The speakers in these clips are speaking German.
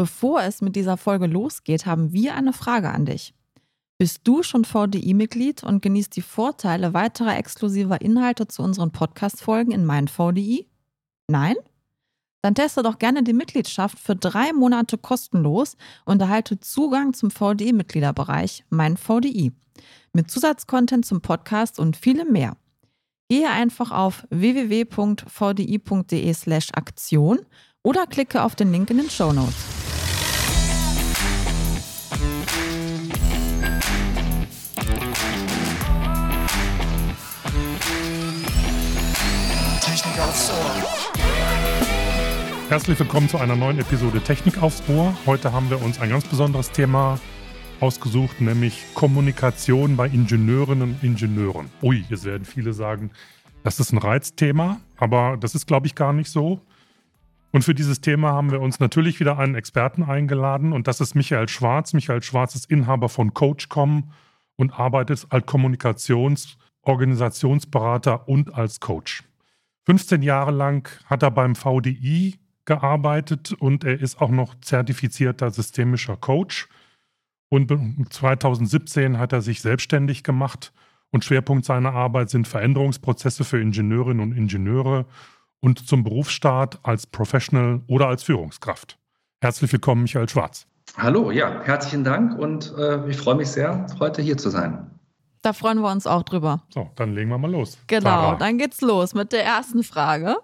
Bevor es mit dieser Folge losgeht, haben wir eine Frage an dich. Bist du schon VDI-Mitglied und genießt die Vorteile weiterer exklusiver Inhalte zu unseren Podcast-Folgen in mein VDI? Nein? Dann teste doch gerne die Mitgliedschaft für drei Monate kostenlos und erhalte Zugang zum VDI-Mitgliederbereich Mein VDI mit Zusatzcontent zum Podcast und vielem mehr. Gehe einfach auf www.vdi.de/aktion oder klicke auf den Link in den Show Notes. Herzlich willkommen zu einer neuen Episode Technik aufs Ohr. Heute haben wir uns ein ganz besonderes Thema ausgesucht, nämlich Kommunikation bei Ingenieurinnen und Ingenieuren. Ui, jetzt werden viele sagen, das ist ein Reizthema, aber das ist, glaube ich, gar nicht so. Und für dieses Thema haben wir uns natürlich wieder einen Experten eingeladen und das ist Michael Schwarz. Michael Schwarz ist Inhaber von Coachcom und arbeitet als Kommunikations-, Organisationsberater und als Coach. 15 Jahre lang hat er beim VDI gearbeitet und er ist auch noch zertifizierter systemischer Coach. Und 2017 hat er sich selbstständig gemacht und Schwerpunkt seiner Arbeit sind Veränderungsprozesse für Ingenieurinnen und Ingenieure und zum Berufsstart als Professional oder als Führungskraft. Herzlich willkommen, Michael Schwarz. Hallo, ja, herzlichen Dank und äh, ich freue mich sehr, heute hier zu sein. Da freuen wir uns auch drüber. So, dann legen wir mal los. Genau, Sarah. dann geht's los mit der ersten Frage,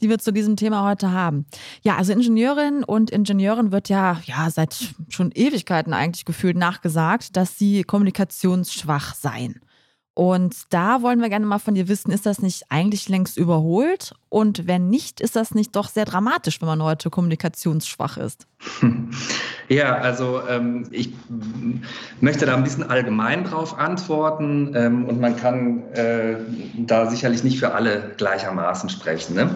die wir zu diesem Thema heute haben. Ja, also Ingenieurin und Ingenieurin wird ja, ja seit schon Ewigkeiten eigentlich gefühlt nachgesagt, dass sie kommunikationsschwach seien. Und da wollen wir gerne mal von dir wissen, ist das nicht eigentlich längst überholt? Und wenn nicht, ist das nicht doch sehr dramatisch, wenn man heute kommunikationsschwach ist? Ja, also ähm, ich möchte da ein bisschen allgemein drauf antworten ähm, und man kann äh, da sicherlich nicht für alle gleichermaßen sprechen. Ne?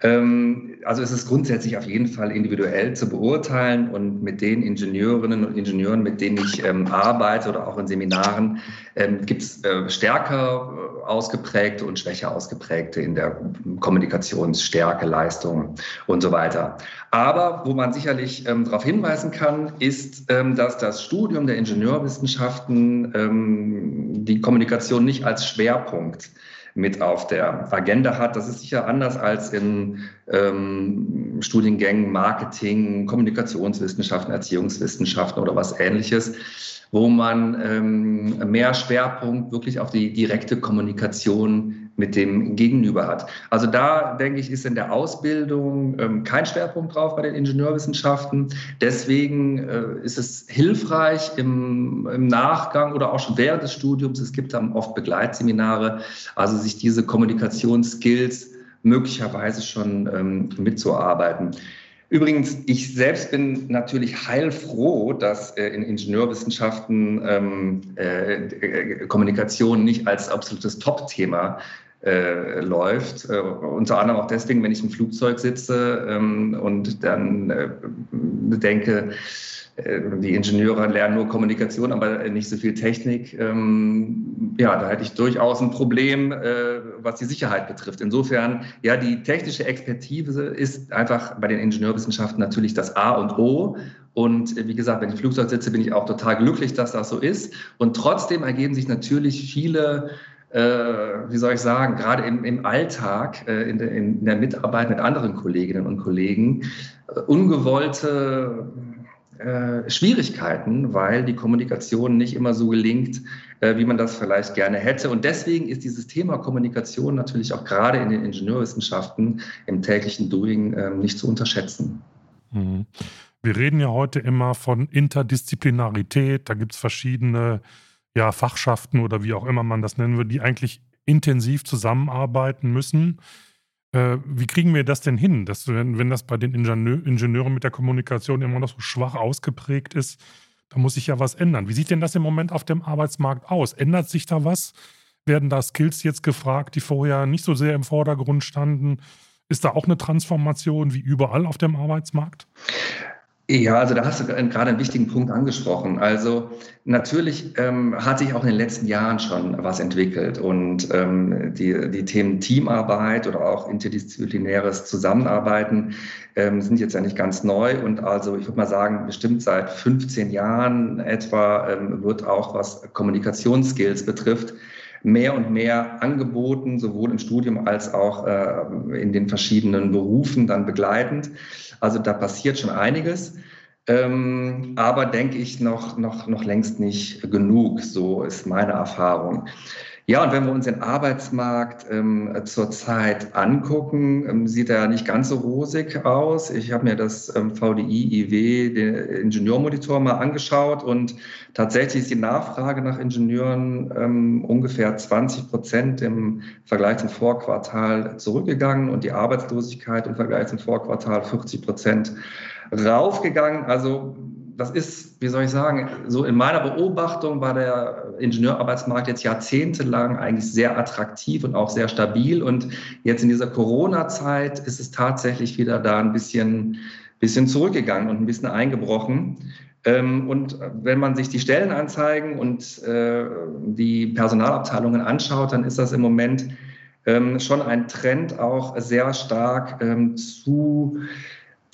Ähm, also es ist grundsätzlich auf jeden Fall individuell zu beurteilen und mit den Ingenieurinnen und Ingenieuren, mit denen ich ähm, arbeite oder auch in Seminaren, ähm, gibt es äh, stärker ausgeprägte und schwächer ausgeprägte in der Kommunikationsstärke, Leistung und so weiter. Aber wo man sicherlich ähm, darauf hinweisen kann, ist, ähm, dass das Studium der Ingenieurwissenschaften ähm, die Kommunikation nicht als Schwerpunkt mit auf der Agenda hat. Das ist sicher anders als in ähm, Studiengängen Marketing, Kommunikationswissenschaften, Erziehungswissenschaften oder was ähnliches, wo man ähm, mehr Schwerpunkt wirklich auf die direkte Kommunikation mit dem Gegenüber hat. Also da denke ich, ist in der Ausbildung ähm, kein Schwerpunkt drauf bei den Ingenieurwissenschaften. Deswegen äh, ist es hilfreich im, im, Nachgang oder auch schon während des Studiums, es gibt dann oft Begleitseminare, also sich diese Kommunikationsskills möglicherweise schon ähm, mitzuarbeiten. Übrigens, ich selbst bin natürlich heilfroh, dass äh, in Ingenieurwissenschaften ähm, äh, äh Kommunikation nicht als absolutes Top-Thema äh, läuft. Äh, unter anderem auch deswegen, wenn ich im Flugzeug sitze ähm, und dann äh, denke, äh, die Ingenieure lernen nur Kommunikation, aber nicht so viel Technik. Ähm, ja, da hätte ich durchaus ein Problem, äh, was die Sicherheit betrifft. Insofern, ja, die technische Expertise ist einfach bei den Ingenieurwissenschaften natürlich das A und O. Und wie gesagt, wenn ich im Flugzeug sitze, bin ich auch total glücklich, dass das so ist. Und trotzdem ergeben sich natürlich viele äh, wie soll ich sagen, gerade im, im Alltag, äh, in, der, in, der, Mitarbeit mit anderen Kolleginnen und Kollegen, äh, ungewollte äh, Schwierigkeiten, weil die Kommunikation nicht immer so gelingt, äh, wie man das vielleicht gerne hätte. Und deswegen ist dieses Thema Kommunikation natürlich auch gerade in den Ingenieurwissenschaften im täglichen Doing ähm, nicht zu unterschätzen. Mhm. Wir reden ja heute immer von Interdisziplinarität. Da gibt es verschiedene ja, Fachschaften oder wie auch immer man das nennen würde, die eigentlich intensiv zusammenarbeiten müssen. Äh, wie kriegen wir das denn hin, dass wenn, wenn das bei den Ingenieur, Ingenieuren mit der Kommunikation immer noch so schwach ausgeprägt ist, da muss sich ja was ändern. Wie sieht denn das im Moment auf dem Arbeitsmarkt aus? Ändert sich da was? Werden da Skills jetzt gefragt, die vorher nicht so sehr im Vordergrund standen? Ist da auch eine Transformation wie überall auf dem Arbeitsmarkt? Ja, also da hast du gerade einen wichtigen Punkt angesprochen. Also natürlich ähm, hat sich auch in den letzten Jahren schon was entwickelt und ähm, die, die Themen Teamarbeit oder auch interdisziplinäres Zusammenarbeiten ähm, sind jetzt ja nicht ganz neu und also ich würde mal sagen, bestimmt seit 15 Jahren etwa ähm, wird auch was Kommunikationsskills betrifft, mehr und mehr angeboten, sowohl im Studium als auch äh, in den verschiedenen Berufen dann begleitend. Also da passiert schon einiges. Ähm, aber denke ich noch, noch, noch längst nicht genug. So ist meine Erfahrung. Ja, und wenn wir uns den Arbeitsmarkt ähm, zurzeit angucken, ähm, sieht er nicht ganz so rosig aus. Ich habe mir das ähm, VDI-IW, den Ingenieurmonitor, mal angeschaut und tatsächlich ist die Nachfrage nach Ingenieuren ähm, ungefähr 20 Prozent im Vergleich zum Vorquartal zurückgegangen und die Arbeitslosigkeit im Vergleich zum Vorquartal 40 Prozent raufgegangen. Also das ist, wie soll ich sagen, so in meiner Beobachtung war der Ingenieurarbeitsmarkt jetzt jahrzehntelang eigentlich sehr attraktiv und auch sehr stabil. Und jetzt in dieser Corona-Zeit ist es tatsächlich wieder da ein bisschen, bisschen zurückgegangen und ein bisschen eingebrochen. Ähm, und wenn man sich die Stellenanzeigen und äh, die Personalabteilungen anschaut, dann ist das im Moment ähm, schon ein Trend auch sehr stark ähm, zu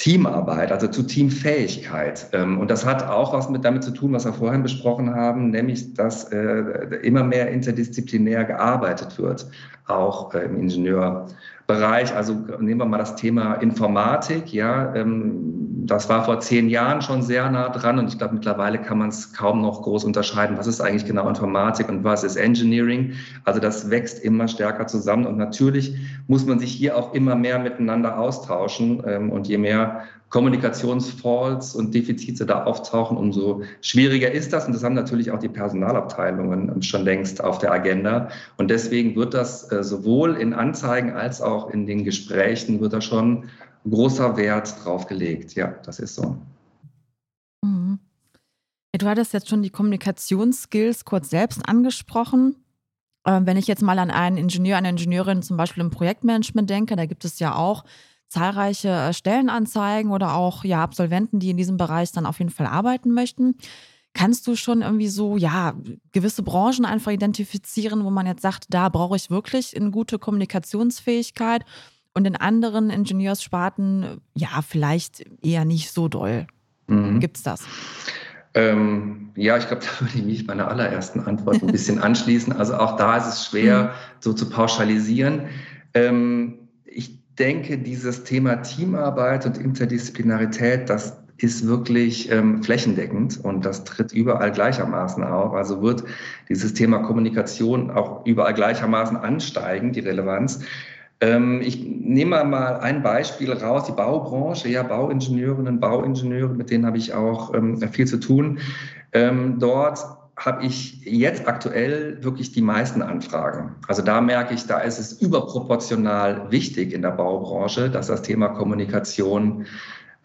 Teamarbeit, also zu Teamfähigkeit. Ähm, und das hat auch was mit damit zu tun, was wir vorhin besprochen haben, nämlich, dass äh, immer mehr interdisziplinär gearbeitet wird, auch äh, im Ingenieurbereich. Also nehmen wir mal das Thema Informatik. Ja, ähm, das war vor zehn Jahren schon sehr nah dran und ich glaube, mittlerweile kann man es kaum noch groß unterscheiden, was ist eigentlich genau Informatik und was ist Engineering. Also das wächst immer stärker zusammen und natürlich muss man sich hier auch immer mehr miteinander austauschen ähm, und je mehr Kommunikationsfalls und Defizite da auftauchen, umso schwieriger ist das. Und das haben natürlich auch die Personalabteilungen schon längst auf der Agenda. Und deswegen wird das äh, sowohl in Anzeigen als auch in den Gesprächen wird da schon großer Wert drauf gelegt. Ja, das ist so. Mhm. Du hattest jetzt schon die Kommunikationsskills kurz selbst angesprochen. Ähm, wenn ich jetzt mal an einen Ingenieur, eine Ingenieurin zum Beispiel im Projektmanagement denke, da gibt es ja auch zahlreiche äh, Stellenanzeigen oder auch ja, Absolventen, die in diesem Bereich dann auf jeden Fall arbeiten möchten. Kannst du schon irgendwie so, ja, gewisse Branchen einfach identifizieren, wo man jetzt sagt, da brauche ich wirklich eine gute Kommunikationsfähigkeit und in anderen Ingenieurssparten, ja, vielleicht eher nicht so doll. Mhm. Gibt es das? Ähm, ja, ich glaube, da würde ich mich meiner allerersten Antwort ein bisschen anschließen. Also auch da ist es schwer, mhm. so zu pauschalisieren. Ähm, denke, dieses Thema Teamarbeit und Interdisziplinarität, das ist wirklich ähm, flächendeckend und das tritt überall gleichermaßen auf. Also wird dieses Thema Kommunikation auch überall gleichermaßen ansteigen, die Relevanz. Ähm, ich nehme mal ein Beispiel raus, die Baubranche, ja, Bauingenieurinnen, Bauingenieure, mit denen habe ich auch ähm, viel zu tun. Ähm, dort habe ich jetzt aktuell wirklich die meisten Anfragen. Also da merke ich, da ist es überproportional wichtig in der Baubranche, dass das Thema Kommunikation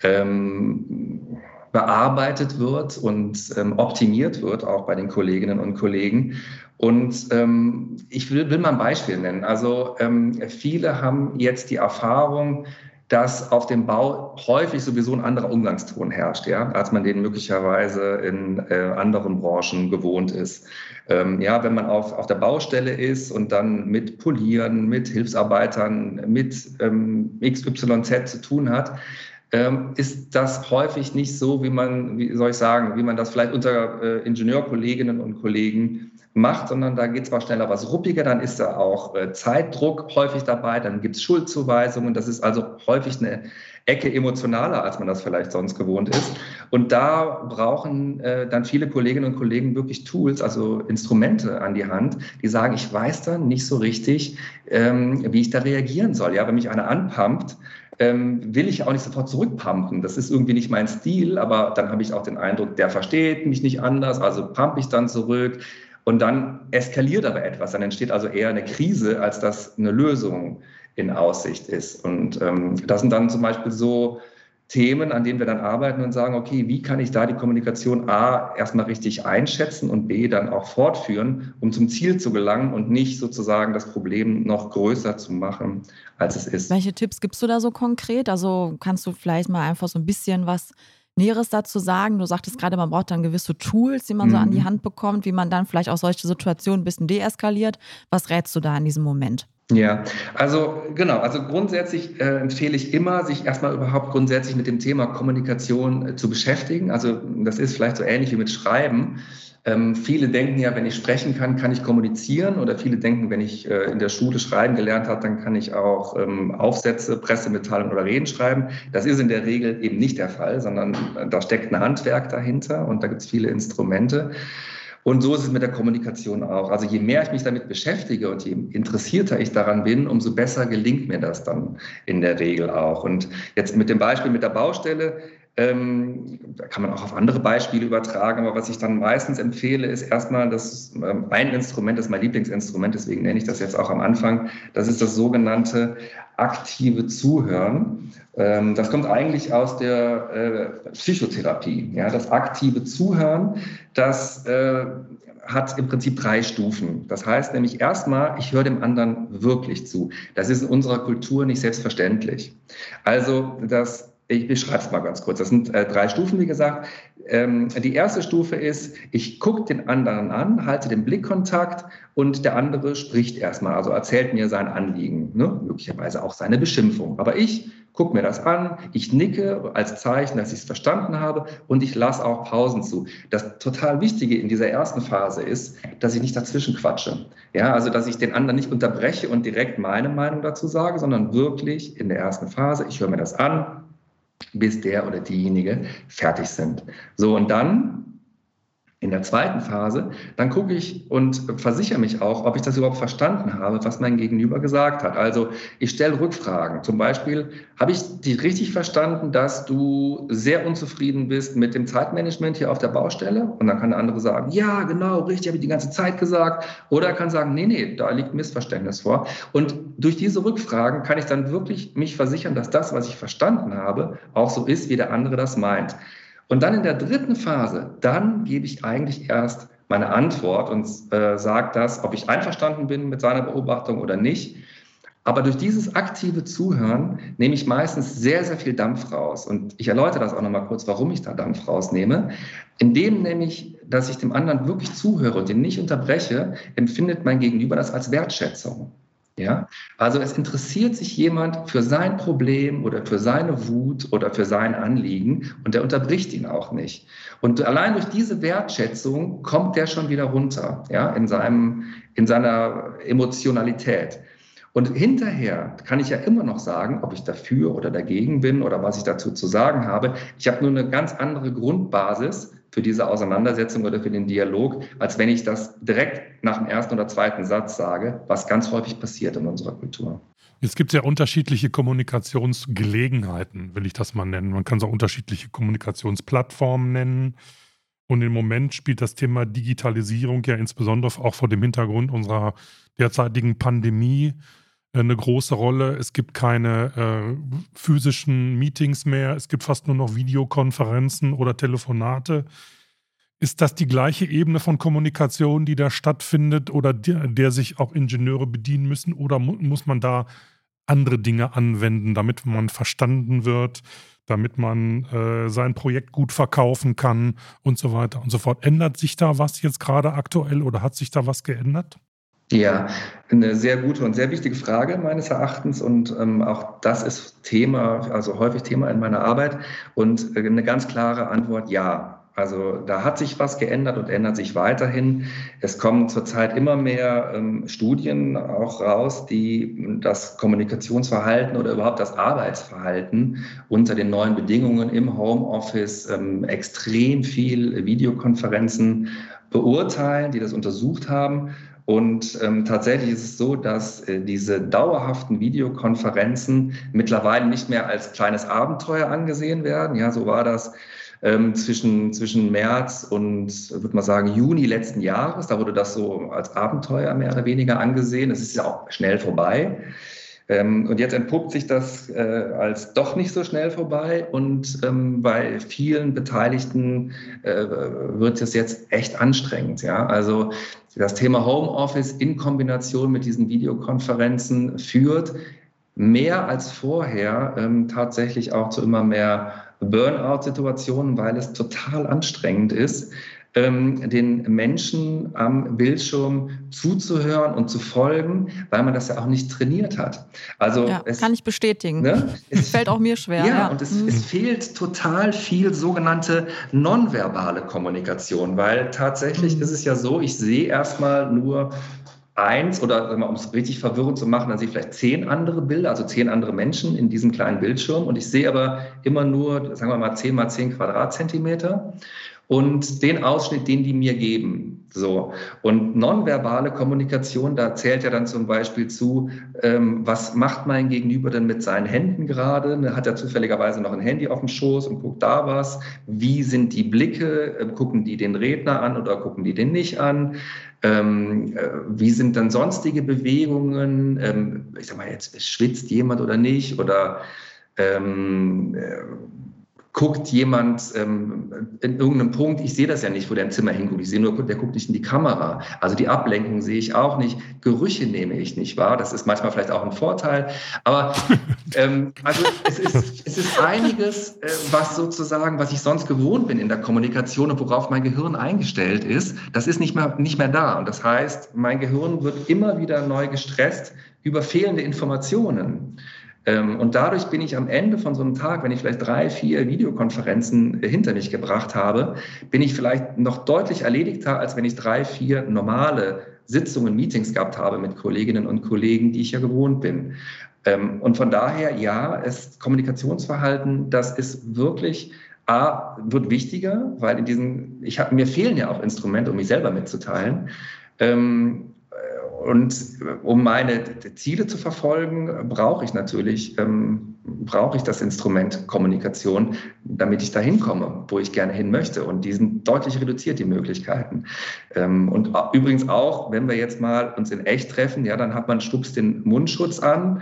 ähm, bearbeitet wird und ähm, optimiert wird, auch bei den Kolleginnen und Kollegen. Und ähm, ich will, will mal ein Beispiel nennen. Also ähm, viele haben jetzt die Erfahrung, dass auf dem Bau häufig sowieso ein anderer Umgangston herrscht, ja, als man den möglicherweise in äh, anderen Branchen gewohnt ist. Ähm, ja, wenn man auf, auf der Baustelle ist und dann mit Polieren, mit Hilfsarbeitern, mit ähm, XYZ zu tun hat, ähm, ist das häufig nicht so, wie man, wie soll ich sagen, wie man das vielleicht unter äh, Ingenieurkolleginnen und Kollegen macht, sondern da geht zwar schneller was ruppiger, dann ist da auch äh, Zeitdruck häufig dabei, dann gibt es Schuldzuweisungen. Das ist also häufig eine Ecke emotionaler, als man das vielleicht sonst gewohnt ist. Und da brauchen äh, dann viele Kolleginnen und Kollegen wirklich Tools, also Instrumente an die Hand, die sagen, ich weiß dann nicht so richtig, ähm, wie ich da reagieren soll. Ja, wenn mich einer anpumpt, ähm, will ich auch nicht sofort zurückpumpen. Das ist irgendwie nicht mein Stil, aber dann habe ich auch den Eindruck, der versteht mich nicht anders, also pump ich dann zurück. Und dann eskaliert aber etwas. Dann entsteht also eher eine Krise, als dass eine Lösung in Aussicht ist. Und ähm, das sind dann zum Beispiel so Themen, an denen wir dann arbeiten und sagen, okay, wie kann ich da die Kommunikation A erstmal richtig einschätzen und B dann auch fortführen, um zum Ziel zu gelangen und nicht sozusagen das Problem noch größer zu machen, als es ist. Welche Tipps gibst du da so konkret? Also kannst du vielleicht mal einfach so ein bisschen was Näheres dazu sagen? Du sagtest gerade, man braucht dann gewisse Tools, die man mhm. so an die mhm. Hand bekommt, wie man dann vielleicht auch solche Situationen ein bisschen deeskaliert. Was rätst du da in diesem Moment? Ja, also genau, also grundsätzlich äh, empfehle ich immer, sich erstmal überhaupt grundsätzlich mit dem Thema Kommunikation äh, zu beschäftigen. Also das ist vielleicht so ähnlich wie mit Schreiben. Ähm, viele denken ja, wenn ich sprechen kann, kann ich kommunizieren. Oder viele denken, wenn ich äh, in der Schule schreiben gelernt habe, dann kann ich auch ähm, Aufsätze, Pressemitteilungen oder Reden schreiben. Das ist in der Regel eben nicht der Fall, sondern äh, da steckt ein Handwerk dahinter und da gibt es viele Instrumente. Und so ist es mit der Kommunikation auch. Also je mehr ich mich damit beschäftige und je interessierter ich daran bin, umso besser gelingt mir das dann in der Regel auch. Und jetzt mit dem Beispiel mit der Baustelle, ähm, da kann man auch auf andere Beispiele übertragen, aber was ich dann meistens empfehle, ist erstmal das ähm, ein Instrument, das ist mein Lieblingsinstrument, deswegen nenne ich das jetzt auch am Anfang, das ist das sogenannte aktive Zuhören. Ähm, das kommt eigentlich aus der äh, Psychotherapie. Ja, das aktive Zuhören, das äh, hat im Prinzip drei Stufen. Das heißt nämlich erstmal, ich höre dem anderen wirklich zu. Das ist in unserer Kultur nicht selbstverständlich. Also das ich beschreibe es mal ganz kurz. Das sind äh, drei Stufen, wie gesagt. Ähm, die erste Stufe ist, ich gucke den anderen an, halte den Blickkontakt und der andere spricht erstmal, also erzählt mir sein Anliegen, ne? möglicherweise auch seine Beschimpfung. Aber ich gucke mir das an, ich nicke als Zeichen, dass ich es verstanden habe und ich lasse auch Pausen zu. Das total Wichtige in dieser ersten Phase ist, dass ich nicht dazwischen quatsche. Ja, also dass ich den anderen nicht unterbreche und direkt meine Meinung dazu sage, sondern wirklich in der ersten Phase, ich höre mir das an, bis der oder diejenige fertig sind. So, und dann in der zweiten Phase, dann gucke ich und versichere mich auch, ob ich das überhaupt verstanden habe, was mein Gegenüber gesagt hat. Also ich stelle Rückfragen. Zum Beispiel, habe ich dich richtig verstanden, dass du sehr unzufrieden bist mit dem Zeitmanagement hier auf der Baustelle? Und dann kann der andere sagen, ja, genau, richtig, habe ich die ganze Zeit gesagt. Oder er kann sagen, nee, nee, da liegt Missverständnis vor. Und durch diese Rückfragen kann ich dann wirklich mich versichern, dass das, was ich verstanden habe, auch so ist, wie der andere das meint. Und dann in der dritten Phase, dann gebe ich eigentlich erst meine Antwort und äh, sage das, ob ich einverstanden bin mit seiner Beobachtung oder nicht. Aber durch dieses aktive Zuhören nehme ich meistens sehr, sehr viel Dampf raus. Und ich erläutere das auch nochmal kurz, warum ich da Dampf rausnehme. Indem nämlich, dass ich dem anderen wirklich zuhöre und ihn nicht unterbreche, empfindet mein Gegenüber das als Wertschätzung. Ja? Also es interessiert sich jemand für sein Problem oder für seine Wut oder für sein Anliegen und der unterbricht ihn auch nicht. Und allein durch diese Wertschätzung kommt der schon wieder runter, ja, in seinem, in seiner Emotionalität. Und hinterher kann ich ja immer noch sagen, ob ich dafür oder dagegen bin oder was ich dazu zu sagen habe. Ich habe nur eine ganz andere Grundbasis für diese Auseinandersetzung oder für den Dialog, als wenn ich das direkt nach dem ersten oder zweiten Satz sage, was ganz häufig passiert in unserer Kultur. Jetzt gibt es ja unterschiedliche Kommunikationsgelegenheiten, will ich das mal nennen. Man kann es auch unterschiedliche Kommunikationsplattformen nennen. Und im Moment spielt das Thema Digitalisierung ja insbesondere auch vor dem Hintergrund unserer derzeitigen Pandemie eine große Rolle. Es gibt keine äh, physischen Meetings mehr. Es gibt fast nur noch Videokonferenzen oder Telefonate. Ist das die gleiche Ebene von Kommunikation, die da stattfindet oder der, der sich auch Ingenieure bedienen müssen? Oder mu muss man da andere Dinge anwenden, damit man verstanden wird, damit man äh, sein Projekt gut verkaufen kann und so weiter und so fort? Ändert sich da was jetzt gerade aktuell oder hat sich da was geändert? Ja, eine sehr gute und sehr wichtige Frage meines Erachtens und ähm, auch das ist Thema, also häufig Thema in meiner Arbeit und äh, eine ganz klare Antwort ja. Also da hat sich was geändert und ändert sich weiterhin. Es kommen zurzeit immer mehr ähm, Studien auch raus, die das Kommunikationsverhalten oder überhaupt das Arbeitsverhalten unter den neuen Bedingungen im Homeoffice ähm, extrem viel Videokonferenzen beurteilen, die das untersucht haben. Und ähm, tatsächlich ist es so, dass äh, diese dauerhaften Videokonferenzen mittlerweile nicht mehr als kleines Abenteuer angesehen werden. Ja, so war das ähm, zwischen, zwischen März und, würde man sagen, Juni letzten Jahres. Da wurde das so als Abenteuer mehr oder weniger angesehen. Das ist ja auch schnell vorbei. Ähm, und jetzt entpuppt sich das äh, als doch nicht so schnell vorbei und ähm, bei vielen Beteiligten äh, wird es jetzt echt anstrengend. Ja? Also das Thema Homeoffice in Kombination mit diesen Videokonferenzen führt mehr als vorher ähm, tatsächlich auch zu immer mehr Burnout-Situationen, weil es total anstrengend ist, ähm, den Menschen am Bildschirm zuzuhören und zu folgen, weil man das ja auch nicht trainiert hat. Also ja, es, kann ich bestätigen. Ne, es fällt auch mir schwer. Ja, ja. und es, mhm. es, fehlt total viel sogenannte nonverbale Kommunikation, weil tatsächlich mhm. ist es ja so, ich sehe erstmal nur eins oder um es richtig verwirrend zu machen, dann sehe ich vielleicht zehn andere Bilder, also zehn andere Menschen in diesem kleinen Bildschirm und ich sehe aber immer nur, sagen wir mal, zehn mal zehn Quadratzentimeter und den Ausschnitt, den die mir geben. So. Und nonverbale Kommunikation, da zählt ja dann zum Beispiel zu, ähm, was macht mein Gegenüber denn mit seinen Händen gerade? Ne, hat er zufälligerweise noch ein Handy auf dem Schoß und guckt da was? Wie sind die Blicke? Ähm, gucken die den Redner an oder gucken die den nicht an? Ähm, äh, wie sind dann sonstige Bewegungen? Ähm, ich sag mal, jetzt schwitzt jemand oder nicht? Oder ähm, äh, guckt jemand ähm, in irgendeinem Punkt, ich sehe das ja nicht, wo der im Zimmer hinguckt, ich sehe nur, der guckt nicht in die Kamera. Also die Ablenkung sehe ich auch nicht, Gerüche nehme ich nicht wahr, das ist manchmal vielleicht auch ein Vorteil, aber ähm, also es ist, es ist einiges, äh, was sozusagen, was ich sonst gewohnt bin in der Kommunikation und worauf mein Gehirn eingestellt ist, das ist nicht mehr, nicht mehr da. Und das heißt, mein Gehirn wird immer wieder neu gestresst über fehlende Informationen. Ähm, und dadurch bin ich am Ende von so einem Tag, wenn ich vielleicht drei, vier Videokonferenzen hinter mich gebracht habe, bin ich vielleicht noch deutlich erledigter, als wenn ich drei, vier normale Sitzungen, Meetings gehabt habe mit Kolleginnen und Kollegen, die ich ja gewohnt bin. Ähm, und von daher, ja, es Kommunikationsverhalten, das ist wirklich A, wird wichtiger, weil in diesen, ich habe, mir fehlen ja auch Instrumente, um mich selber mitzuteilen. Ähm, und um meine Ziele zu verfolgen, brauche ich natürlich, ähm, brauche ich das Instrument Kommunikation, damit ich dahin komme, wo ich gerne hin möchte. Und die sind deutlich reduziert, die Möglichkeiten. Ähm, und übrigens auch, wenn wir jetzt mal uns in echt treffen, ja, dann hat man stups den Mundschutz an,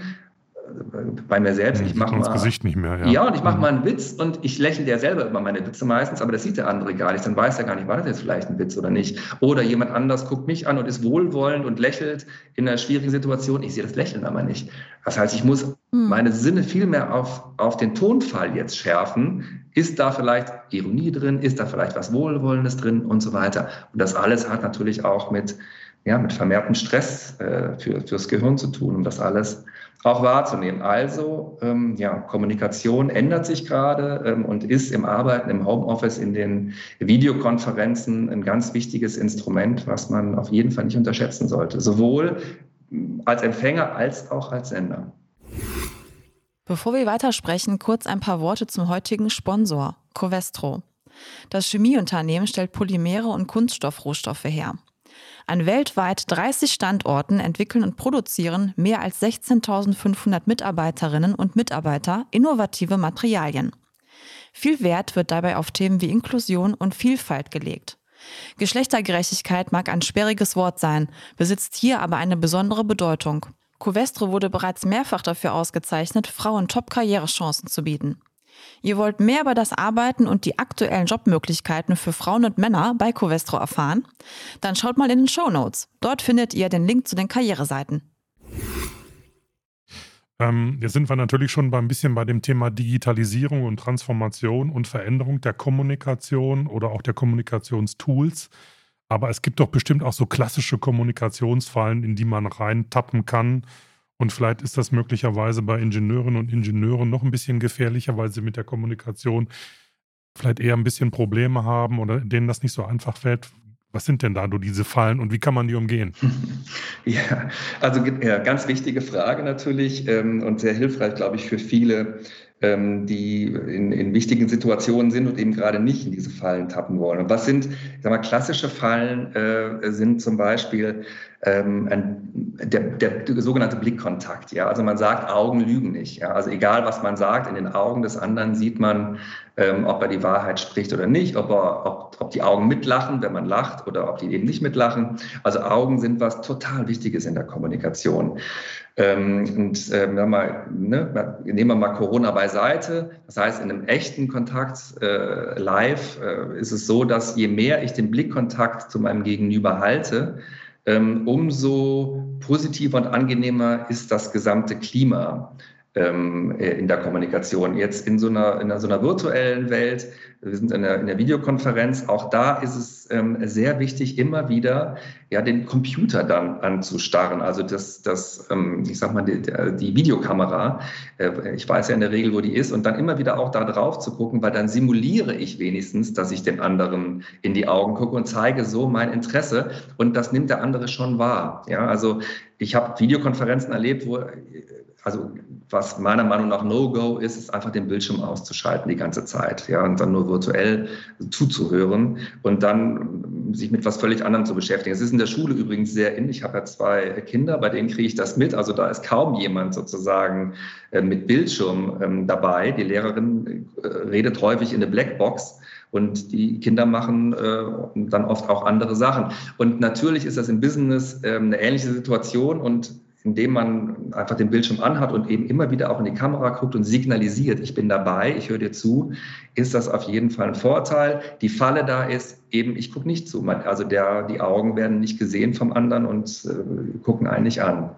bei mir selbst. Ich mache das Gesicht nicht mehr. Ja, ja und ich mache mhm. mal einen Witz und ich lächle ja selber über meine Witze meistens, aber das sieht der andere gar nicht. Dann weiß er gar nicht, war das jetzt vielleicht ein Witz oder nicht. Oder jemand anders guckt mich an und ist wohlwollend und lächelt in einer schwierigen Situation. Ich sehe das Lächeln aber nicht. Das heißt, ich muss mhm. meine Sinne viel mehr auf, auf den Tonfall jetzt schärfen. Ist da vielleicht Ironie drin? Ist da vielleicht was Wohlwollendes drin und so weiter? Und das alles hat natürlich auch mit, ja, mit vermehrtem Stress äh, für, fürs Gehirn zu tun. Und das alles auch wahrzunehmen. Also ähm, ja, Kommunikation ändert sich gerade ähm, und ist im Arbeiten, im Homeoffice, in den Videokonferenzen ein ganz wichtiges Instrument, was man auf jeden Fall nicht unterschätzen sollte, sowohl als Empfänger als auch als Sender. Bevor wir weitersprechen, kurz ein paar Worte zum heutigen Sponsor, Covestro. Das Chemieunternehmen stellt Polymere und Kunststoffrohstoffe her. An weltweit 30 Standorten entwickeln und produzieren mehr als 16.500 Mitarbeiterinnen und Mitarbeiter innovative Materialien. Viel Wert wird dabei auf Themen wie Inklusion und Vielfalt gelegt. Geschlechtergerechtigkeit mag ein sperriges Wort sein, besitzt hier aber eine besondere Bedeutung. Covestro wurde bereits mehrfach dafür ausgezeichnet, Frauen Top-Karrierechancen zu bieten. Ihr wollt mehr über das Arbeiten und die aktuellen Jobmöglichkeiten für Frauen und Männer bei Covestro erfahren? Dann schaut mal in den Show Notes. Dort findet ihr den Link zu den Karriereseiten. Ähm, jetzt sind wir natürlich schon ein bisschen bei dem Thema Digitalisierung und Transformation und Veränderung der Kommunikation oder auch der Kommunikationstools. Aber es gibt doch bestimmt auch so klassische Kommunikationsfallen, in die man reintappen kann, und vielleicht ist das möglicherweise bei Ingenieurinnen und Ingenieuren noch ein bisschen gefährlicher, weil sie mit der Kommunikation vielleicht eher ein bisschen Probleme haben oder denen das nicht so einfach fällt. Was sind denn da du diese Fallen und wie kann man die umgehen? Ja, also ja, ganz wichtige Frage natürlich ähm, und sehr hilfreich, glaube ich, für viele, ähm, die in, in, wichtigen Situationen sind und eben gerade nicht in diese Fallen tappen wollen. Und was sind, ich sag mal, klassische Fallen äh, sind zum Beispiel ähm, ein, der, der, sogenannte Blickkontakt. Ja, also man sagt, Augen lügen nicht. Ja, also egal, was man sagt, in den Augen des anderen sieht man, ähm, ob er die Wahrheit spricht oder nicht, ob, er, ob, ob die Augen mitlachen, wenn man lacht, oder ob die eben nicht mitlachen. Also Augen sind was total Wichtiges in der Kommunikation. Ähm, und äh, mal, ne, nehmen wir mal Corona beiseite. Das heißt, in einem echten Kontakt äh, live äh, ist es so, dass je mehr ich den Blickkontakt zu meinem Gegenüber halte, umso positiver und angenehmer ist das gesamte Klima. ähm, in der Kommunikation. Jetzt in so einer, in so einer virtuellen Welt, wir sind in der, in der Videokonferenz, auch da ist es ähm, sehr wichtig, immer wieder ja, den Computer dann anzustarren, also das, das ähm, ich sag mal, die, die Videokamera. Äh, ich weiß ja in der Regel, wo die ist, und dann immer wieder auch da drauf zu gucken, weil dann simuliere ich wenigstens, dass ich den anderen in die Augen gucke und zeige so mein Interesse und das nimmt der andere schon wahr. Ja, also ich habe Videokonferenzen erlebt, wo also was meiner Meinung nach No-Go ist, ist einfach den Bildschirm auszuschalten die ganze Zeit, ja, und dann nur virtuell zuzuhören und dann sich mit was völlig anderem zu beschäftigen. Es ist in der Schule übrigens sehr in. Ich habe ja zwei Kinder, bei denen kriege ich das mit. Also da ist kaum jemand sozusagen äh, mit Bildschirm ähm, dabei. Die Lehrerin äh, redet häufig in eine Blackbox. Und die Kinder machen äh, dann oft auch andere Sachen. Und natürlich ist das im Business äh, eine ähnliche Situation. Und indem man einfach den Bildschirm anhat und eben immer wieder auch in die Kamera guckt und signalisiert, ich bin dabei, ich höre dir zu, ist das auf jeden Fall ein Vorteil. Die Falle da ist, eben, ich gucke nicht zu. Also der, die Augen werden nicht gesehen vom anderen und äh, gucken einen nicht an.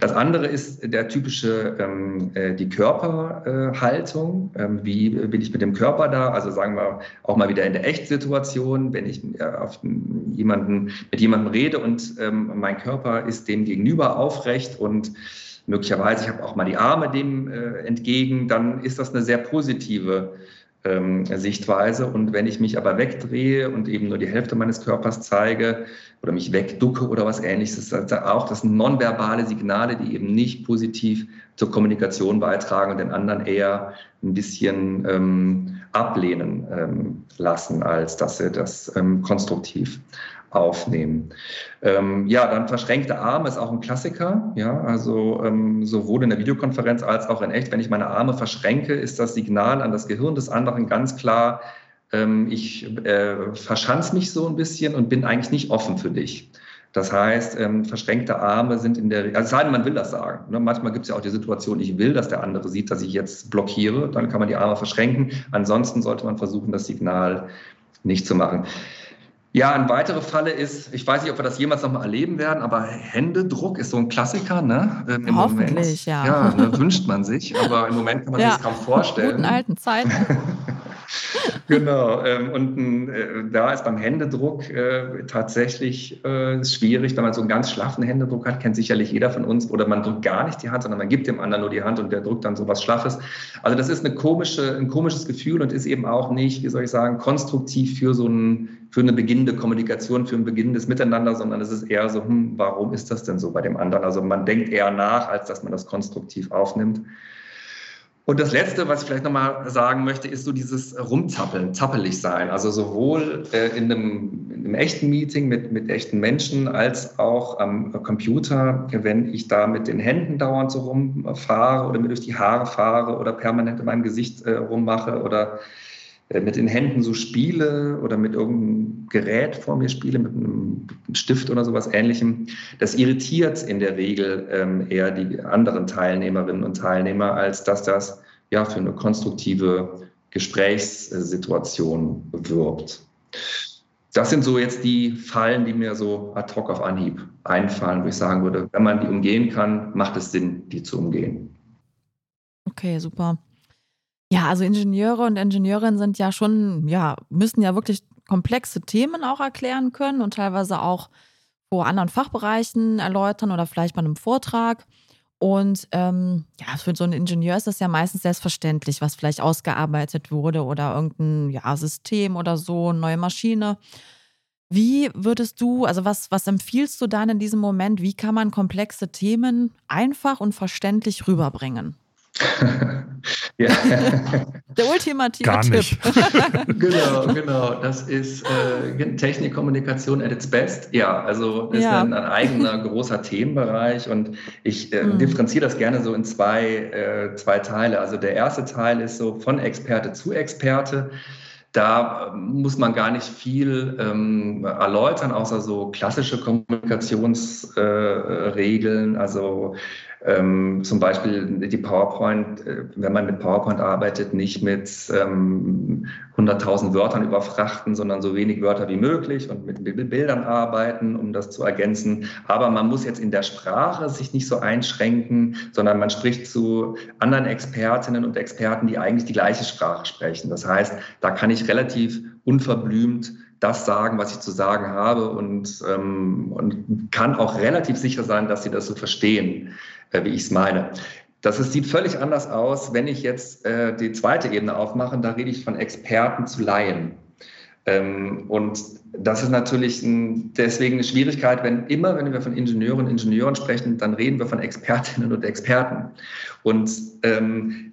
Das andere ist der typische, ähm, äh, die Körperhaltung. Ähm, wie bin ich mit dem Körper da? Also sagen wir auch mal wieder in der Echtsituation, wenn ich äh, auf jemanden, mit jemandem rede und ähm, mein Körper ist dem gegenüber aufrecht und möglicherweise, ich habe auch mal die Arme dem äh, entgegen, dann ist das eine sehr positive ähm, Sichtweise. Und wenn ich mich aber wegdrehe und eben nur die Hälfte meines Körpers zeige oder mich wegducke oder was ähnliches, ist auch das sind nonverbale Signale, die eben nicht positiv zur Kommunikation beitragen und den anderen eher ein bisschen ähm, ablehnen ähm, lassen, als dass sie das ähm, konstruktiv aufnehmen. Ähm, ja, dann verschränkte Arme ist auch ein Klassiker. Ja, also ähm, sowohl in der Videokonferenz als auch in echt. Wenn ich meine Arme verschränke, ist das Signal an das Gehirn des anderen ganz klar, ähm, ich äh, verschanze mich so ein bisschen und bin eigentlich nicht offen für dich. Das heißt, ähm, verschränkte Arme sind in der, also sei denn, man will das sagen. Ne? Manchmal gibt es ja auch die Situation, ich will, dass der andere sieht, dass ich jetzt blockiere. Dann kann man die Arme verschränken. Ansonsten sollte man versuchen, das Signal nicht zu machen. Ja, ein weiterer Falle ist, ich weiß nicht, ob wir das jemals nochmal erleben werden, aber Händedruck ist so ein Klassiker, ne? Ähm, Im Hoffentlich, Moment. ja. Ja, ne, wünscht man sich, aber im Moment kann man ja, sich kaum vorstellen. In alten Zeiten. genau. Ähm, und äh, da ist beim Händedruck äh, tatsächlich äh, schwierig, wenn man so einen ganz schlaffen Händedruck hat, kennt sicherlich jeder von uns, oder man drückt gar nicht die Hand, sondern man gibt dem anderen nur die Hand und der drückt dann so was Schlaffes. Also das ist eine komische, ein komisches Gefühl und ist eben auch nicht, wie soll ich sagen, konstruktiv für so ein für eine beginnende Kommunikation, für ein beginnendes Miteinander, sondern es ist eher so, hm, warum ist das denn so bei dem anderen? Also man denkt eher nach, als dass man das konstruktiv aufnimmt. Und das Letzte, was ich vielleicht nochmal sagen möchte, ist so dieses Rumzappeln, zappelig sein. Also sowohl äh, in, einem, in, einem, echten Meeting mit, mit echten Menschen als auch am Computer, wenn ich da mit den Händen dauernd so rumfahre oder mir durch die Haare fahre oder permanent in meinem Gesicht äh, rummache oder mit den Händen so spiele oder mit irgendeinem Gerät vor mir spiele, mit einem Stift oder sowas ähnlichem, das irritiert in der Regel ähm, eher die anderen Teilnehmerinnen und Teilnehmer, als dass das ja für eine konstruktive Gesprächssituation wirbt. Das sind so jetzt die Fallen, die mir so ad hoc auf Anhieb einfallen, wo ich sagen würde, wenn man die umgehen kann, macht es Sinn, die zu umgehen. Okay, super. Ja, also Ingenieure und Ingenieurinnen sind ja schon, ja, müssen ja wirklich komplexe Themen auch erklären können und teilweise auch vor anderen Fachbereichen erläutern oder vielleicht bei einem Vortrag. Und ähm, ja, für so einen Ingenieur ist das ja meistens selbstverständlich, was vielleicht ausgearbeitet wurde oder irgendein ja, System oder so, eine neue Maschine. Wie würdest du, also was, was empfiehlst du dann in diesem Moment? Wie kann man komplexe Themen einfach und verständlich rüberbringen? ja. Der ultimative Gar Tipp. genau, genau. Das ist äh, Technik, Kommunikation at its best. Ja, also ist ja. Ein, ein, eigener großer Themenbereich und ich äh, mhm. differenziere das gerne so in zwei, äh, zwei Teile. Also der erste Teil ist so von Experte zu Experte. Da muss man gar nicht viel ähm, erläutern, außer so klassische Kommunikationsregeln. Äh, also ähm, zum Beispiel die PowerPoint, äh, wenn man mit PowerPoint arbeitet, nicht mit ähm, 100.000 Wörtern überfrachten, sondern so wenig Wörter wie möglich und mit Bildern arbeiten, um das zu ergänzen. Aber man muss jetzt in der Sprache sich nicht so einschränken, sondern man spricht zu anderen Expertinnen und Experten, die eigentlich die gleiche Sprache sprechen. Das heißt, da kann ich relativ unverblümt das sagen, was ich zu sagen habe und, ähm, und kann auch relativ sicher sein, dass sie das so verstehen, äh, wie ich es meine. Das ist, sieht völlig anders aus, wenn ich jetzt äh, die zweite Ebene aufmache. Da rede ich von Experten zu Laien. Ähm, und das ist natürlich ein, deswegen eine Schwierigkeit, wenn immer, wenn wir von Ingenieuren und Ingenieuren sprechen, dann reden wir von Expertinnen und Experten. Und ähm,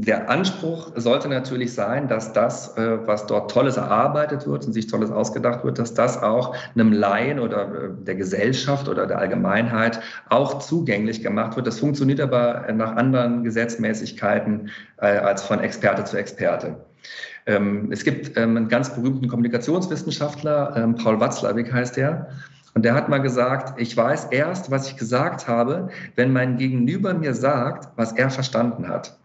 der Anspruch sollte natürlich sein, dass das, äh, was dort Tolles erarbeitet wird und sich Tolles ausgedacht wird, dass das auch einem Laien oder äh, der Gesellschaft oder der Allgemeinheit auch zugänglich gemacht wird. Das funktioniert aber nach anderen Gesetzmäßigkeiten äh, als von Experte zu Experte. Ähm, es gibt ähm, einen ganz berühmten Kommunikationswissenschaftler, ähm, Paul Watzlawick heißt er, und der hat mal gesagt, ich weiß erst, was ich gesagt habe, wenn mein Gegenüber mir sagt, was er verstanden hat.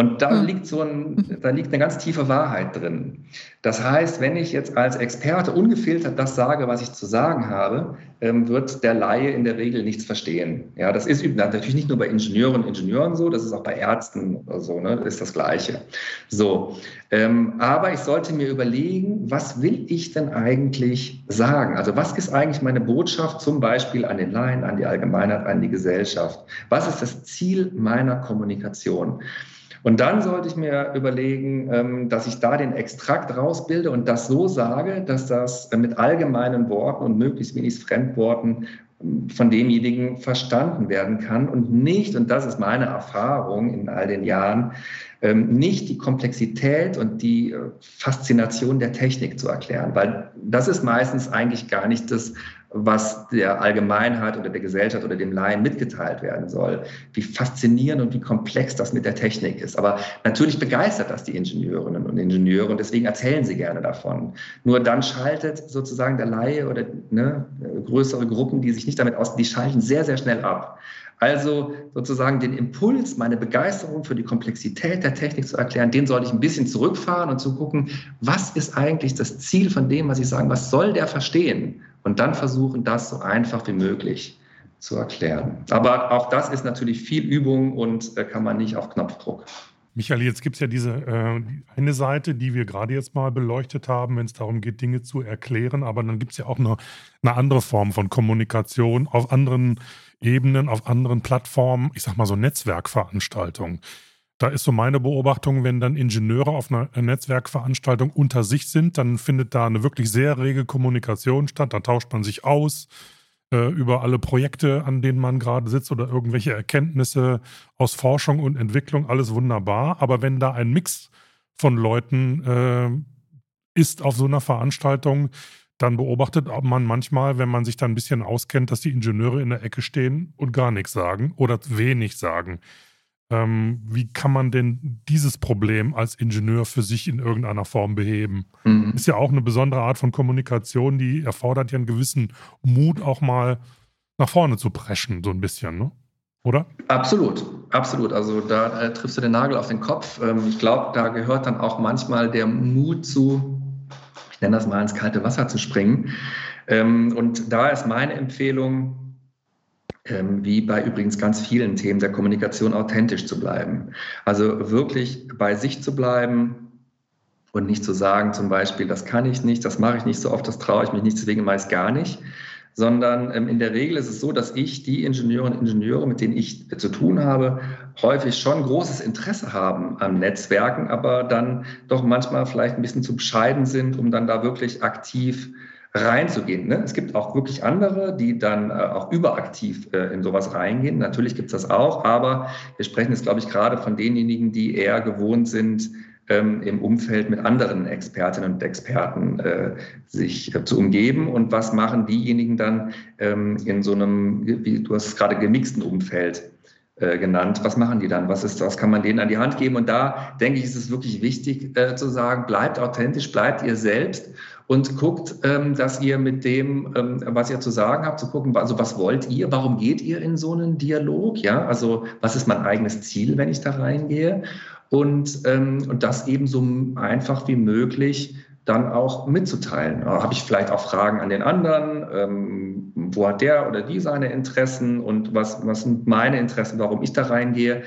Und da hm. liegt so ein, da liegt eine ganz tiefe Wahrheit drin. Das heißt, wenn ich jetzt als Experte ungefiltert das sage, was ich zu sagen habe, ähm, wird der Laie in der Regel nichts verstehen. Ja, das ist natürlich nicht nur bei Ingenieuren und Ingenieuren so, das ist auch bei Ärzten oder so, ne, ist das Gleiche. So. Ähm, aber ich sollte mir überlegen, was will ich denn eigentlich sagen? Also was ist eigentlich meine Botschaft zum Beispiel an den Laien, an die Allgemeinheit, an die Gesellschaft? Was ist das Ziel meiner Kommunikation? Und dann sollte ich mir überlegen, ähm, dass ich da den Extrakt rausbilde und das so sage, dass das mit allgemeinen Worten und möglichst wenig Fremdworten ähm, von demjenigen verstanden werden kann und nicht, und das ist meine Erfahrung in all den Jahren, ähm, nicht die Komplexität und die äh, Faszination der Technik zu erklären, weil das ist meistens eigentlich gar nicht das, was der Allgemeinheit oder der Gesellschaft oder dem Laien mitgeteilt werden soll, wie faszinierend und wie komplex das mit der Technik ist. Aber natürlich begeistert das die Ingenieurinnen und Ingenieure und deswegen erzählen sie gerne davon. Nur dann schaltet sozusagen der Laie oder ne, größere Gruppen, die sich nicht damit aus, die schalten sehr, sehr schnell ab. Also sozusagen den Impuls, meine Begeisterung für die Komplexität der Technik zu erklären, den sollte ich ein bisschen zurückfahren und zu gucken, was ist eigentlich das Ziel von dem, was ich sage, was soll der verstehen? Und dann versuchen, das so einfach wie möglich zu erklären. Aber auch das ist natürlich viel Übung und äh, kann man nicht auf Knopfdruck. Michael, jetzt gibt es ja diese äh, eine Seite, die wir gerade jetzt mal beleuchtet haben, wenn es darum geht, Dinge zu erklären. Aber dann gibt es ja auch eine, eine andere Form von Kommunikation auf anderen Ebenen, auf anderen Plattformen, ich sag mal so Netzwerkveranstaltungen. Da ist so meine Beobachtung, wenn dann Ingenieure auf einer Netzwerkveranstaltung unter sich sind, dann findet da eine wirklich sehr rege Kommunikation statt. Da tauscht man sich aus äh, über alle Projekte, an denen man gerade sitzt oder irgendwelche Erkenntnisse aus Forschung und Entwicklung. Alles wunderbar. Aber wenn da ein Mix von Leuten äh, ist auf so einer Veranstaltung, dann beobachtet man manchmal, wenn man sich da ein bisschen auskennt, dass die Ingenieure in der Ecke stehen und gar nichts sagen oder wenig sagen. Ähm, wie kann man denn dieses Problem als Ingenieur für sich in irgendeiner Form beheben? Mhm. Ist ja auch eine besondere Art von Kommunikation, die erfordert ja einen gewissen Mut, auch mal nach vorne zu preschen, so ein bisschen, ne? Oder? Absolut, absolut. Also da äh, triffst du den Nagel auf den Kopf. Ähm, ich glaube, da gehört dann auch manchmal der Mut zu, ich nenne das mal ins kalte Wasser zu springen. Ähm, und da ist meine Empfehlung, ähm, wie bei übrigens ganz vielen Themen der Kommunikation authentisch zu bleiben. Also wirklich bei sich zu bleiben und nicht zu sagen, zum Beispiel, das kann ich nicht, das mache ich nicht so oft, das traue ich mich nicht, deswegen meist gar nicht, sondern ähm, in der Regel ist es so, dass ich die Ingenieurinnen und Ingenieure, mit denen ich zu tun habe, häufig schon großes Interesse haben an Netzwerken, aber dann doch manchmal vielleicht ein bisschen zu bescheiden sind, um dann da wirklich aktiv reinzugehen. Ne? Es gibt auch wirklich andere, die dann äh, auch überaktiv äh, in sowas reingehen. Natürlich gibt es das auch, aber wir sprechen jetzt, glaube ich, gerade von denjenigen, die eher gewohnt sind, ähm, im Umfeld mit anderen Expertinnen und Experten äh, sich äh, zu umgeben. Und was machen diejenigen dann ähm, in so einem, wie du hast es gerade gemixten Umfeld äh, genannt. Was machen die dann? Was ist, was kann man denen an die Hand geben? Und da denke ich, ist es wirklich wichtig äh, zu sagen, bleibt authentisch, bleibt ihr selbst und guckt, ähm, dass ihr mit dem, ähm, was ihr zu sagen habt, zu gucken, also was wollt ihr, warum geht ihr in so einen Dialog? Ja, also was ist mein eigenes Ziel, wenn ich da reingehe? Und, ähm, und das eben so einfach wie möglich dann auch mitzuteilen. Habe ich vielleicht auch Fragen an den anderen? Wo hat der oder die seine Interessen und was, was sind meine Interessen, warum ich da reingehe?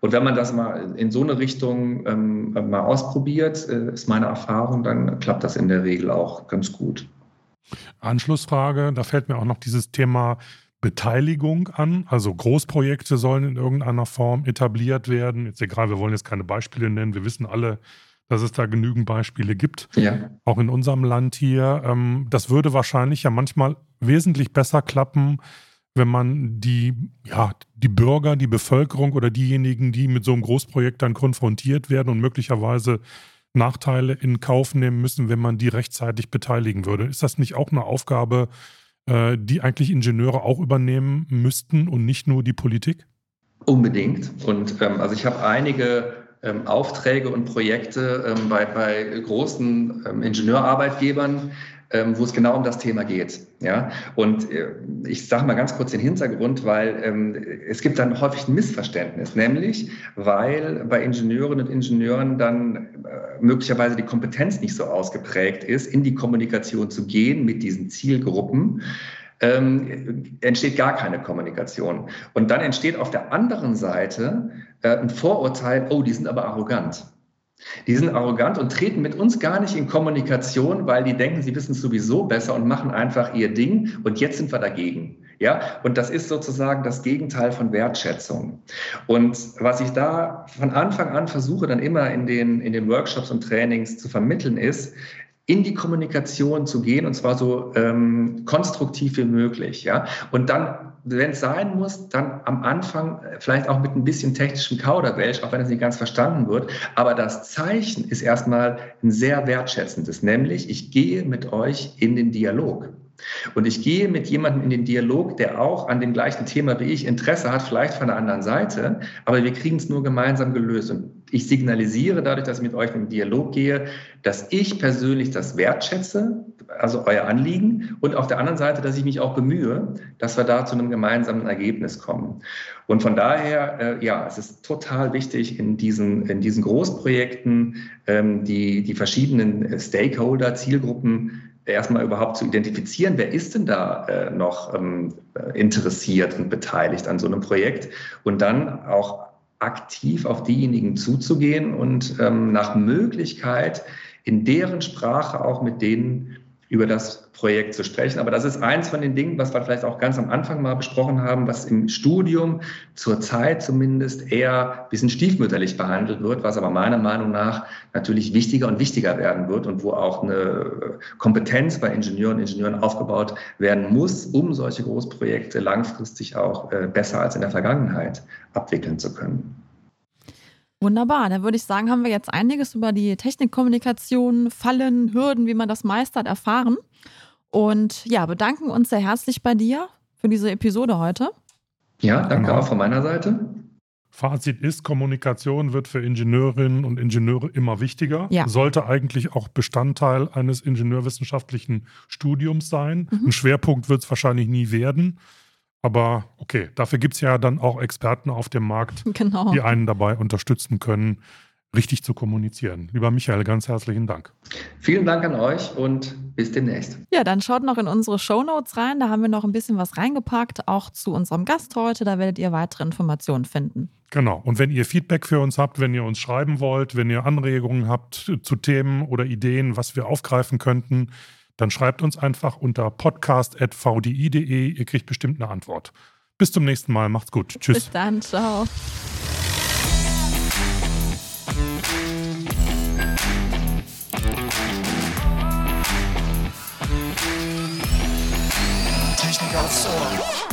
Und wenn man das mal in so eine Richtung ähm, mal ausprobiert, äh, ist meine Erfahrung, dann klappt das in der Regel auch ganz gut. Anschlussfrage, da fällt mir auch noch dieses Thema Beteiligung an. Also Großprojekte sollen in irgendeiner Form etabliert werden. Jetzt egal, wir wollen jetzt keine Beispiele nennen. Wir wissen alle, dass es da genügend Beispiele gibt, ja. auch in unserem Land hier. Ähm, das würde wahrscheinlich ja manchmal wesentlich besser klappen, wenn man die, ja, die Bürger, die Bevölkerung oder diejenigen, die mit so einem Großprojekt dann konfrontiert werden und möglicherweise Nachteile in Kauf nehmen müssen, wenn man die rechtzeitig beteiligen würde. Ist das nicht auch eine Aufgabe, äh, die eigentlich Ingenieure auch übernehmen müssten und nicht nur die Politik? Unbedingt. Und ähm, also ich habe einige ähm, Aufträge und Projekte ähm, bei, bei großen ähm, Ingenieurarbeitgebern, ähm, wo es genau um das Thema geht. Ja? Und äh, ich sage mal ganz kurz den Hintergrund, weil ähm, es gibt dann häufig ein Missverständnis, nämlich weil bei Ingenieurinnen und Ingenieuren dann äh, möglicherweise die Kompetenz nicht so ausgeprägt ist, in die Kommunikation zu gehen mit diesen Zielgruppen ähm, entsteht gar keine Kommunikation. Und dann entsteht auf der anderen Seite äh, ein Vorurteil, oh, die sind aber arrogant. Die sind arrogant und treten mit uns gar nicht in Kommunikation, weil die denken, sie wissen es sowieso besser und machen einfach ihr Ding und jetzt sind wir dagegen. Ja, und das ist sozusagen das Gegenteil von Wertschätzung. Und was ich da von Anfang an versuche, dann immer in den, in den Workshops und Trainings zu vermitteln, ist, in die Kommunikation zu gehen und zwar so ähm, konstruktiv wie möglich. Ja? Und dann, wenn es sein muss, dann am Anfang vielleicht auch mit ein bisschen technischem Kauderwelsch, auch wenn es nicht ganz verstanden wird. Aber das Zeichen ist erstmal ein sehr wertschätzendes, nämlich ich gehe mit euch in den Dialog. Und ich gehe mit jemandem in den Dialog, der auch an dem gleichen Thema wie ich Interesse hat, vielleicht von der anderen Seite, aber wir kriegen es nur gemeinsam gelöst. Und ich signalisiere dadurch, dass ich mit euch in den Dialog gehe, dass ich persönlich das wertschätze, also euer Anliegen, und auf der anderen Seite, dass ich mich auch bemühe, dass wir da zu einem gemeinsamen Ergebnis kommen. Und von daher, äh, ja, es ist total wichtig, in diesen, in diesen Großprojekten ähm, die, die verschiedenen Stakeholder, Zielgruppen erstmal überhaupt zu identifizieren, wer ist denn da äh, noch ähm, interessiert und beteiligt an so einem Projekt und dann auch aktiv auf diejenigen zuzugehen und ähm, nach Möglichkeit in deren Sprache auch mit denen über das Projekt zu sprechen. Aber das ist eins von den Dingen, was wir vielleicht auch ganz am Anfang mal besprochen haben, was im Studium zurzeit zumindest eher ein bisschen stiefmütterlich behandelt wird, was aber meiner Meinung nach natürlich wichtiger und wichtiger werden wird und wo auch eine Kompetenz bei Ingenieuren und Ingenieuren aufgebaut werden muss, um solche Großprojekte langfristig auch äh, besser als in der Vergangenheit abwickeln zu können. Wunderbar, dann würde ich sagen, haben wir jetzt einiges über die Technikkommunikation, Fallen, Hürden, wie man das meistert, erfahren. Und ja, bedanken uns sehr herzlich bei dir für diese Episode heute. Ja, danke genau. auch von meiner Seite. Fazit ist, Kommunikation wird für Ingenieurinnen und Ingenieure immer wichtiger. Ja. Sollte eigentlich auch Bestandteil eines ingenieurwissenschaftlichen Studiums sein. Mhm. Ein Schwerpunkt wird es wahrscheinlich nie werden. Aber okay, dafür gibt es ja dann auch Experten auf dem Markt, genau. die einen dabei unterstützen können, richtig zu kommunizieren. Lieber Michael, ganz herzlichen Dank. Vielen Dank an euch und bis demnächst. Ja, dann schaut noch in unsere Show Notes rein. Da haben wir noch ein bisschen was reingepackt, auch zu unserem Gast heute. Da werdet ihr weitere Informationen finden. Genau. Und wenn ihr Feedback für uns habt, wenn ihr uns schreiben wollt, wenn ihr Anregungen habt zu Themen oder Ideen, was wir aufgreifen könnten, dann schreibt uns einfach unter podcast.vdi.de. Ihr kriegt bestimmt eine Antwort. Bis zum nächsten Mal. Macht's gut. Tschüss. Bis dann. Ciao. Technik aufs Ohr.